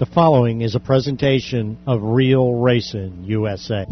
The following is a presentation of Real Racing USA.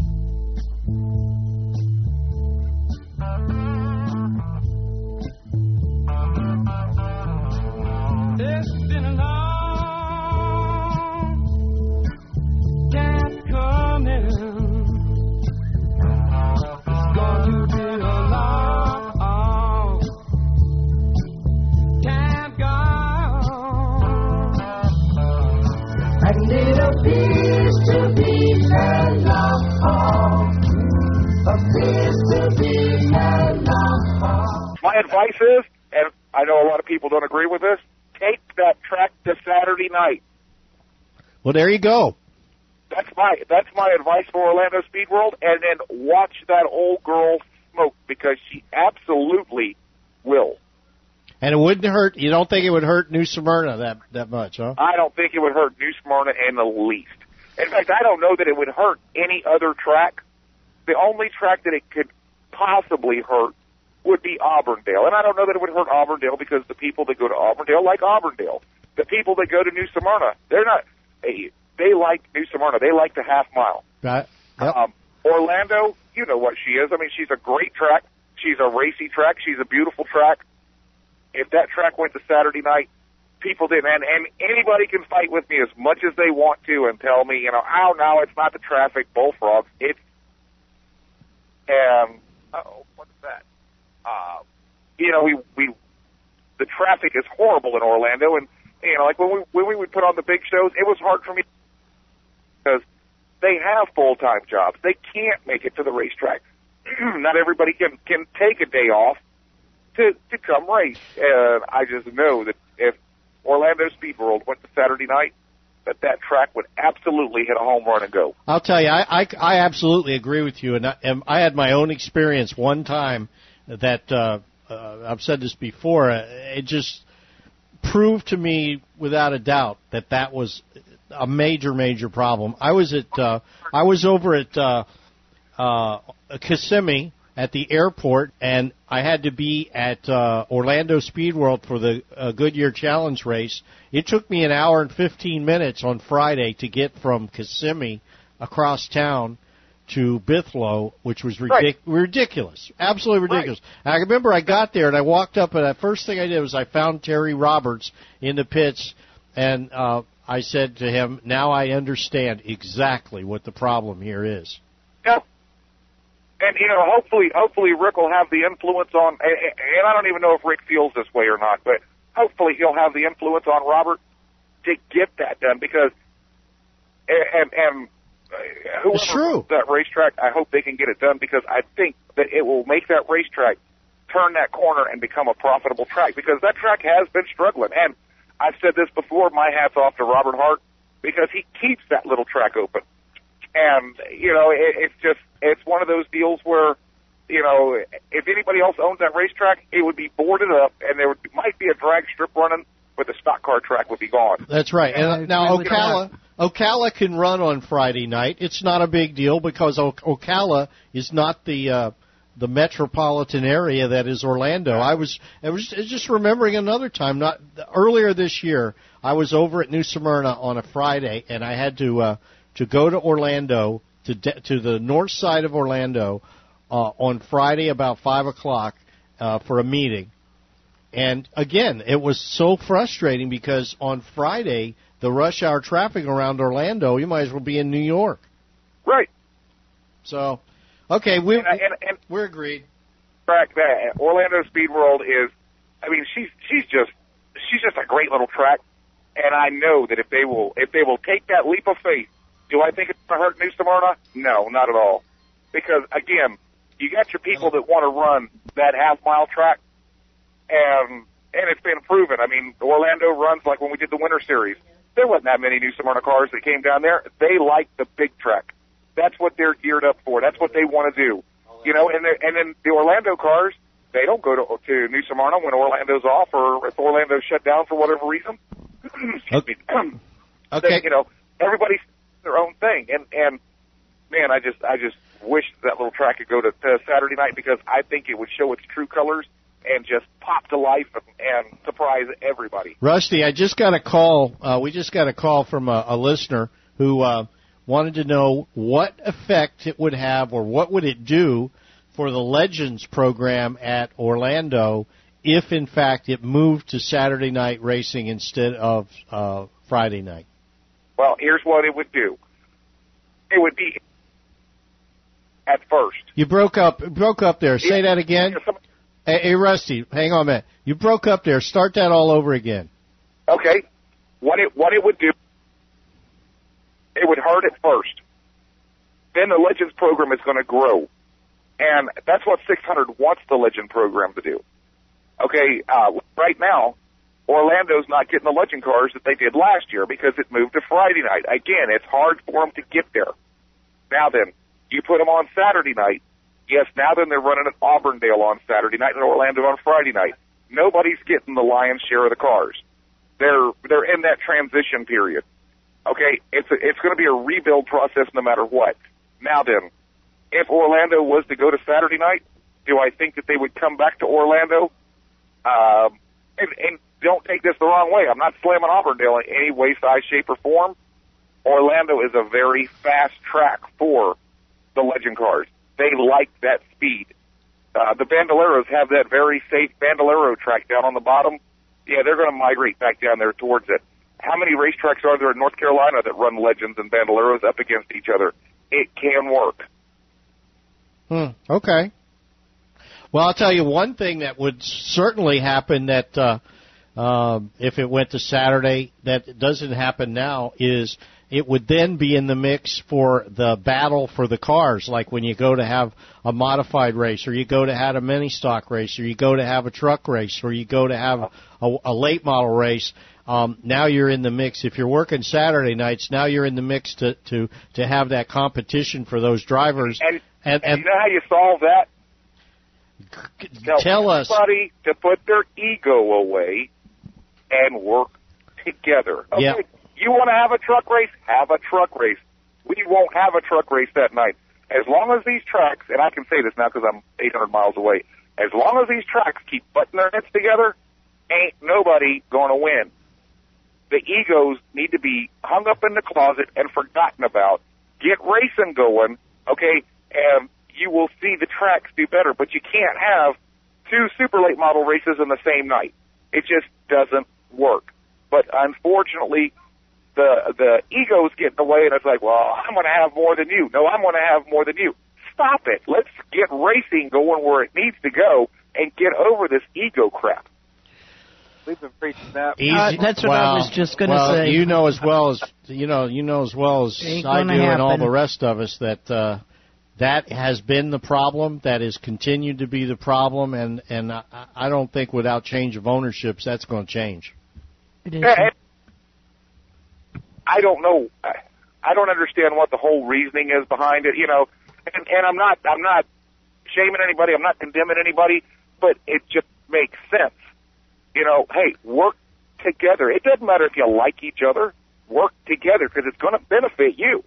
My advice is, and I know a lot of people don't agree with this, take that track to Saturday night. Well, there you go. That's my that's my advice for Orlando Speed World, and then watch that old girl smoke because she absolutely will. And it wouldn't hurt. You don't think it would hurt New Smyrna that that much, huh? I don't think it would hurt New Smyrna in the least. In fact, I don't know that it would hurt any other track. The only track that it could possibly hurt would be Auburndale, and I don't know that it would hurt Auburndale because the people that go to Auburndale like Auburndale. The people that go to New Smyrna, they're not. They, they like New Smyrna. They like the half mile. Right. Yep. Um, Orlando, you know what she is. I mean, she's a great track. She's a racy track. She's a beautiful track. If that track went to Saturday night, people did, and and anybody can fight with me as much as they want to and tell me, you know, oh no, it's not the traffic, bullfrogs. It's um, oh? Uh, you know, we we the traffic is horrible in Orlando, and you know, like when we when we would put on the big shows, it was hard for me because they have full time jobs. They can't make it to the racetrack. Not everybody can can take a day off to to come race. And I just know that if Orlando Speed World went to Saturday night, that that track would absolutely hit a home run and go. I'll tell you, I, I, I absolutely agree with you, and I, and I had my own experience one time that uh, uh, I've said this before. It just proved to me without a doubt that that was a major, major problem. I was at uh, I was over at uh, uh, Kissimmee at the airport, and I had to be at uh, Orlando Speed World for the uh, Goodyear Challenge race. It took me an hour and 15 minutes on Friday to get from Kissimmee across town to Bithlo, which was ridic- Right. ridiculous, absolutely ridiculous. And I remember I got there and I walked up, and the first thing I did was I found Terry Roberts in the pits, and uh, I said to him, "Now I understand exactly what the problem here is." Yeah. And you know, hopefully, hopefully Rick will have the influence on. And and I don't even know if Rick feels this way or not, but hopefully he'll have the influence on Robert to get that done because. And and Uh, whoever It's true. that racetrack, I hope they can get it done because I think that it will make that racetrack turn that corner and become a profitable track because that track has been struggling. And I've said this before. My hats off to Robert Hart because he keeps that little track open and you know it, it's just it's one of those deals where you know if anybody else owns that racetrack it would be boarded up and there would might be a drag strip running but the stock car track would be gone That's right. Yeah, And I now agree Ocala, Ocala can run on Friday night. It's not a big deal because o- Ocala is not the uh, the metropolitan area that is Orlando. I was I was just remembering another time. Not earlier this year, I was over at New Smyrna on a Friday, and I had to uh, to go to Orlando to de- to the north side of Orlando uh, on Friday about five o'clock uh, for a meeting. And again, it was so frustrating because on Friday, the rush hour traffic around Orlando, you might as well be in New York. right. So, okay, we and, and, and we're agreed. track that Orlando Speed World is I mean she's she's just she's just a great little track. And I know that if they will if they will take that leap of faith do I think it's going to hurt New Smyrna? No not at all. Because again you got your people that want to run that half mile track and and it's been proven. I mean Orlando runs like when we did the winter series. There wasn't that many New Smyrna cars that came down there. They like the big track that's what they're geared up for. That's what they want to do. You know, and and then the Orlando cars, they don't go to to New Smyrna when Orlando's off or if Orlando's shut down for whatever reason. Excuse me. Okay, They- you know, everybody's their own thing, and and man, I just I just wish that little track could go to, to Saturday night because I think it would show its true colors, and just pop to life and, and surprise everybody. Rusty, I just got a call. Uh, we just got a call from a, a listener who uh, wanted to know what effect it would have, or what would it do for the Legends program at Orlando if, in fact, it moved to Saturday night racing instead of uh, Friday night. Well, here's what it would do. It would be at first. You broke up. Broke up there. Say that again. Hey, hey, Rusty, hang on a minute. You broke up there. Start that all over again. Okay. What it what it would do it would hurt at first. Then the Legends program is going to grow. And that's what 600 wants the Legend program to do. Okay, uh, right now, Orlando's not getting the Legend cars that they did last year because it moved to Friday night. Again, it's hard for them to get there. Now then, you put them on Saturday night. Yes, now then they're running at Auburndale on Saturday night and Orlando on Friday night. Nobody's getting the lion's share of the cars. They're they're in that transition period. Okay, it's a, it's going to be a rebuild process no matter what. Now then, if Orlando was to go to Saturday night, do I think that they would come back to Orlando? Um, and, and don't take this the wrong way. I'm not slamming Auburndale in any way, size, shape, or form. Orlando is a very fast track for the legend cars. They like that speed. Uh, the Bandoleros have that very safe Bandolero track down on the bottom. Yeah, they're going to migrate back down there towards it. How many racetracks are there in North Carolina that run legends and Bandoleros up against each other? It can work. Hmm. Okay. Well, I'll tell you one thing that would certainly happen that uh, uh, if it went to Saturday that doesn't happen now is it would then be in the mix for the battle for the cars, like when you go to have a modified race, or you go to have a mini stock race, or you go to have a truck race, or you go to have a, a late model race. Um, now you're in the mix. If you're working Saturday nights, now you're in the mix to to to have that competition for those drivers. And, And, and you know how you solve that? Tell, tell us. everybody to put their ego away and work together. Okay? Yeah. You want to have a truck race? Have a truck race. We won't have a truck race that night. As long as these tracks, and I can say this now because I'm 800 miles away, as long as these tracks keep butting their heads together, ain't nobody going to win. The egos need to be hung up in the closet and forgotten about. Get racing going, okay, and you will see the tracks do better. But you can't have two super late model races in the same night. It just doesn't work. But unfortunately, the the egos get in the way, and it's like, well, I'm going to have more than you. No, I'm going to have more than you. Stop it. Let's get racing going where it needs to go, and get over this ego crap. We've been preaching that. Easy. Uh, that's what I was just gonna well, say. You know as well as you know. You know as well as I do, gonna and all the rest of us that uh, that has been the problem. That has continued to be the problem, and and I, I don't think without change of ownerships that's going to change. It is. And I don't know. I- I don't understand what the whole reasoning is behind it. You know, and and I'm not I'm not shaming anybody. I'm not condemning anybody, but it just makes sense. You know, hey, work together. It doesn't matter if you like each other. Work together because it's going to benefit you.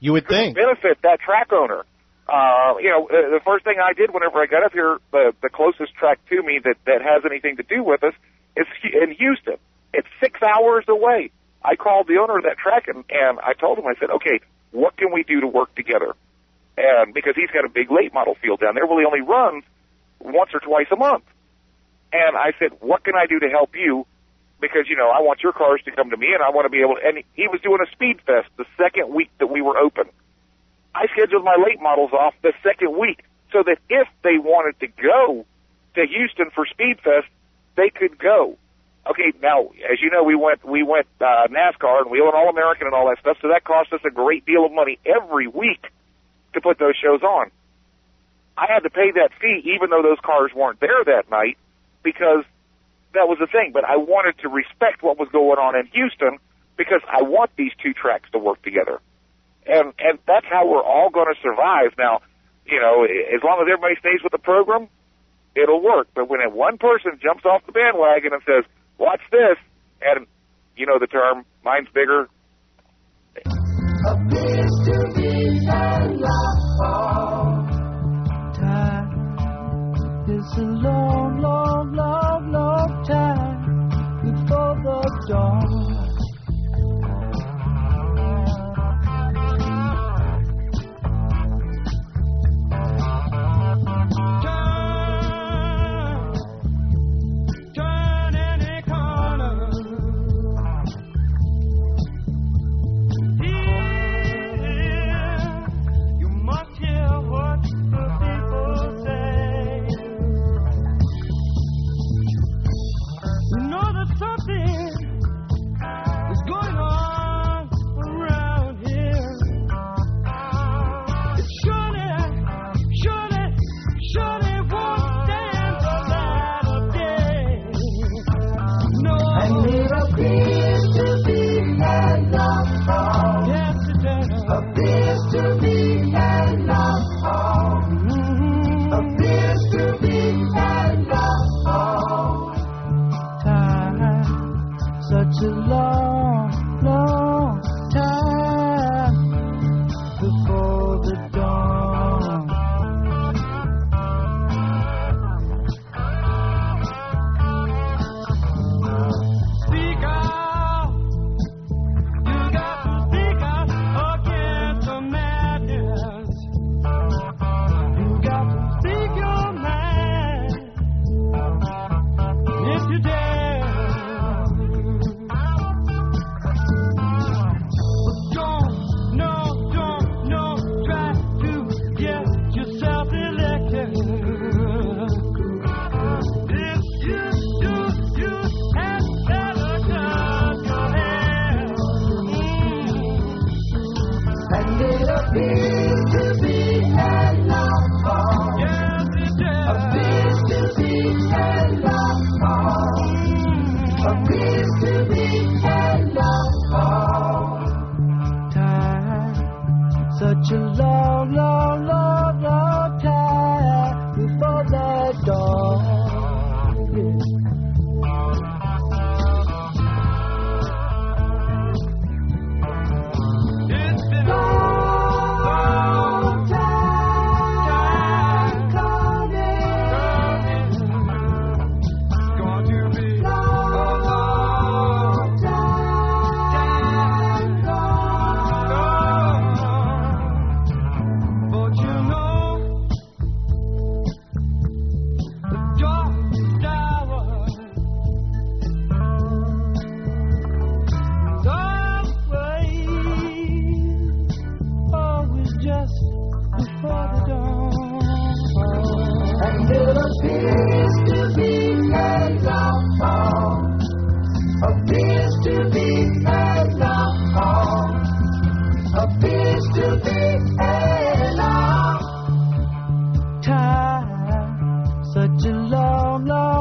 You would think. benefit that track owner. Uh, you know, uh, the first thing I did whenever I got up here, the the closest track to me that that has anything to do with us is in Houston. It's six hours away. I called the owner of that track and and I told him I said, okay, what can we do to work together? And because he's got a big late model field down there, well, he only runs once or twice a month. And I said, what can I do to help you? Because you know, I want your cars to come to me, and I want to be able. To, and he was doing a speed fest the second week that we were open. I scheduled my late models off the second week so that if they wanted to go to Houston for Speed Fest, they could go. Okay, now as you know, we went we went uh, NASCAR and Whelen All American and all that stuff, so that cost us a great deal of money every week to put those shows on. I had to pay that fee even though those cars weren't there that night because that was the thing. But I wanted to respect what was going on in Houston because I want these two tracks to work together and and that's how we're all going to survive. Now, you know, as long as everybody stays with the program, it'll work. But when one person jumps off the bandwagon and says, "Watch this," and you know the term, mine's bigger. is a from love.